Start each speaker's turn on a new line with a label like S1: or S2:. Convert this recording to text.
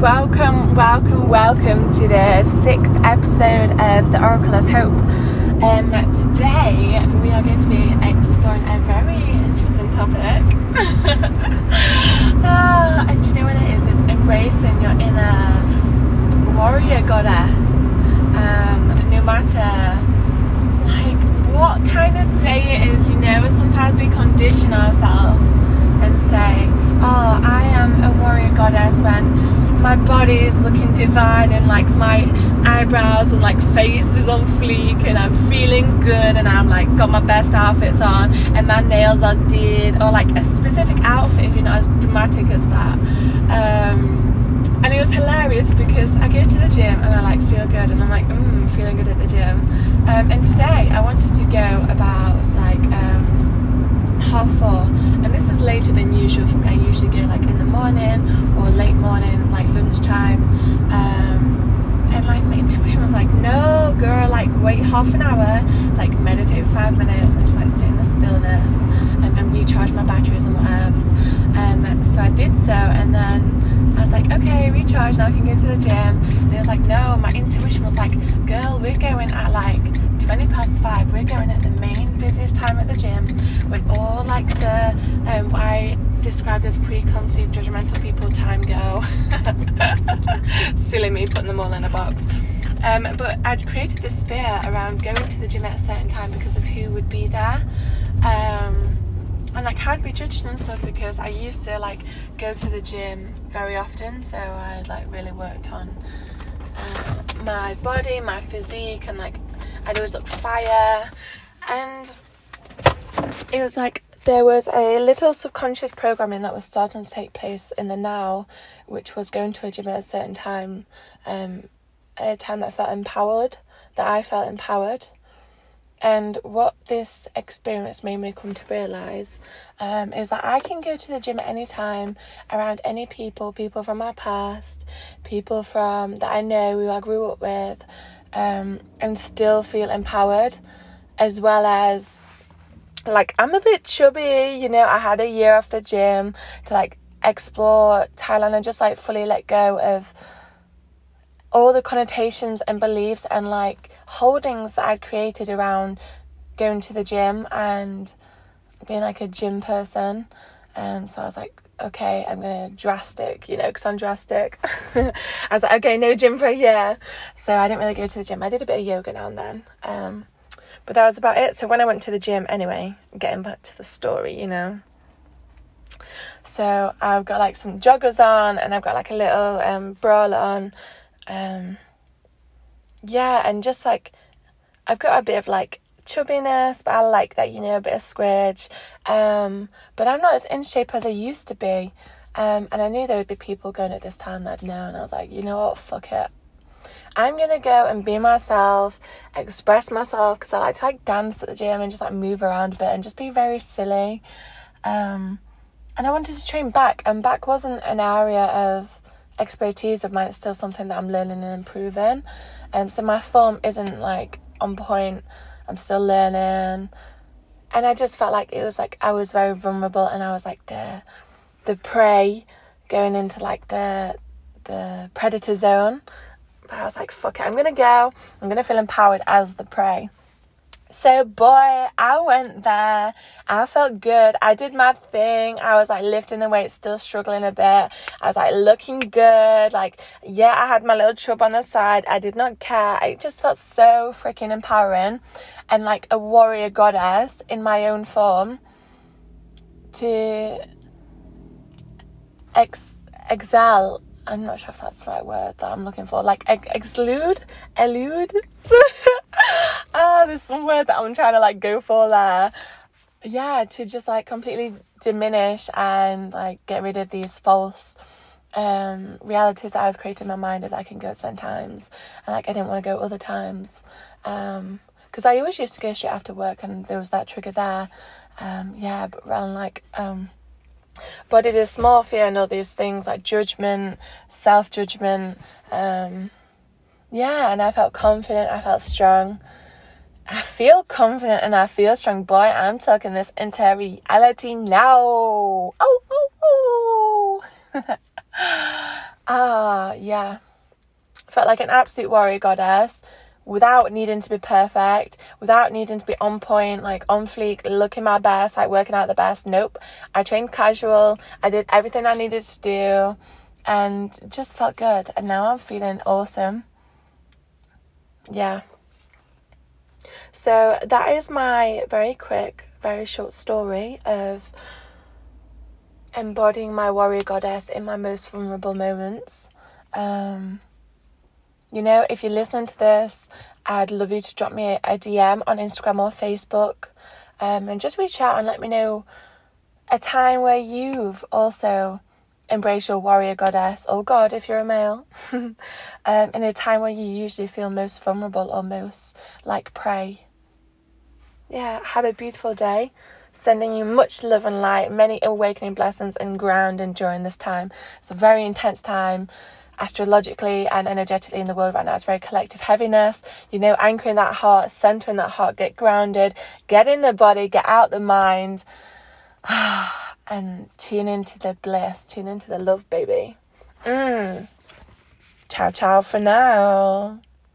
S1: Welcome, welcome, welcome to the sixth episode of the Oracle of Hope. Um, today we are going to be exploring a very interesting topic. ah, and you know what it is? It's embracing your inner warrior goddess. Um, no matter like what kind of day it is, you know, sometimes we condition ourselves and say, Oh, I am a warrior goddess when my body is looking divine and like my eyebrows and like face is on fleek and I'm feeling good and I'm like got my best outfits on and my nails are did or like a specific outfit if you're not as dramatic as that. Um, and it was hilarious because I go to the gym and I like feel good and I'm like, mm, feeling good at the gym. Um, and today I wanted to go about like um, half four. And this is later than usual for me. I usually go like in the morning or late morning like lunchtime. Um, and like my intuition was like no girl like wait half an hour like meditate five minutes and just like sit in the stillness and, and recharge my batteries and whatever um, so I did so and then I was like okay recharge now I can go to the gym. And it was like no my intuition was like girl we're going at like 20 past five. We're going at the main time at the gym with all like the um, I described as preconceived judgmental people time go. Silly me putting them all in a box. Um, but I'd created this fear around going to the gym at a certain time because of who would be there. Um, and like I'd be judged and stuff because I used to like go to the gym very often so I like really worked on uh, my body my physique and like I'd always look fire. And it was like there was a little subconscious programming that was starting to take place in the now, which was going to a gym at a certain time, um, a time that I felt empowered, that I felt empowered. And what this experience made me come to realize um, is that I can go to the gym at any time around any people, people from my past, people from that I know who I grew up with, um, and still feel empowered, as well as like I'm a bit chubby, you know. I had a year off the gym to like explore Thailand and just like fully let go of all the connotations and beliefs and like holdings that I'd created around going to the gym and being like a gym person. And so I was like, okay, I'm gonna drastic, you know, because I'm drastic. I was like, okay, no gym for a year. So I didn't really go to the gym. I did a bit of yoga now and then. Um, but that was about it. So when I went to the gym, anyway, getting back to the story, you know. So I've got like some joggers on and I've got like a little um, on. Um, yeah, and just like I've got a bit of like chubbiness, but I like that, you know, a bit of squidge. Um, but I'm not as in shape as I used to be. Um, and I knew there would be people going at this time that I'd I was like, you know what, fuck it. I'm gonna go and be myself, express myself, because I like to like dance at the gym and just like move around a bit and just be very silly. Um, and I wanted to train back, and back wasn't an area of expertise of mine. It's still something that I'm learning and improving. Um, so my form isn't like on point I'm still learning. And I just felt like it was like I was very vulnerable and I was like the the prey going into like the the predator zone. But I was like, fuck it, I'm gonna go. I'm gonna feel empowered as the prey. So, boy, I went there. I felt good. I did my thing. I was like lifting the weights, still struggling a bit. I was like looking good. Like, yeah, I had my little chub on the side. I did not care. It just felt so freaking empowering and like a warrior goddess in my own form to ex- excel I'm not sure if that's the right word that I'm looking for. Like ex- exude, elude. ah, there's some word that I'm trying to like go for there. Yeah, to just like completely diminish and like get rid of these false um realities that I was creating in my mind that I can go certain times and like I didn't want to go other times. Um because I always used to go straight after work and there was that trigger there. Um yeah, but around like um body dysmorphia and all these things like judgment, self judgment. Um, yeah, and I felt confident, I felt strong. I feel confident and I feel strong. Boy, I'm talking this into reality now. Oh, oh, oh. Ah, yeah. Felt like an absolute warrior goddess without needing to be perfect, without needing to be on point, like on fleek, looking my best, like working out the best. Nope. I trained casual. I did everything I needed to do and just felt good. And now I'm feeling awesome. Yeah. So that is my very quick, very short story of embodying my warrior goddess in my most vulnerable moments. Um, you know, if you're listening to this, I'd love you to drop me a, a DM on Instagram or Facebook um, and just reach out and let me know a time where you've also embraced your warrior goddess or god if you're a male um, in a time where you usually feel most vulnerable or most like prey. Yeah, have a beautiful day. Sending you much love and light, many awakening blessings and grounding during this time. It's a very intense time astrologically and energetically in the world right now. It's very collective heaviness, you know, anchoring that heart, centering that heart, get grounded, get in the body, get out the mind, and tune into the bliss, tune into the love, baby. Mm. Ciao, ciao for now.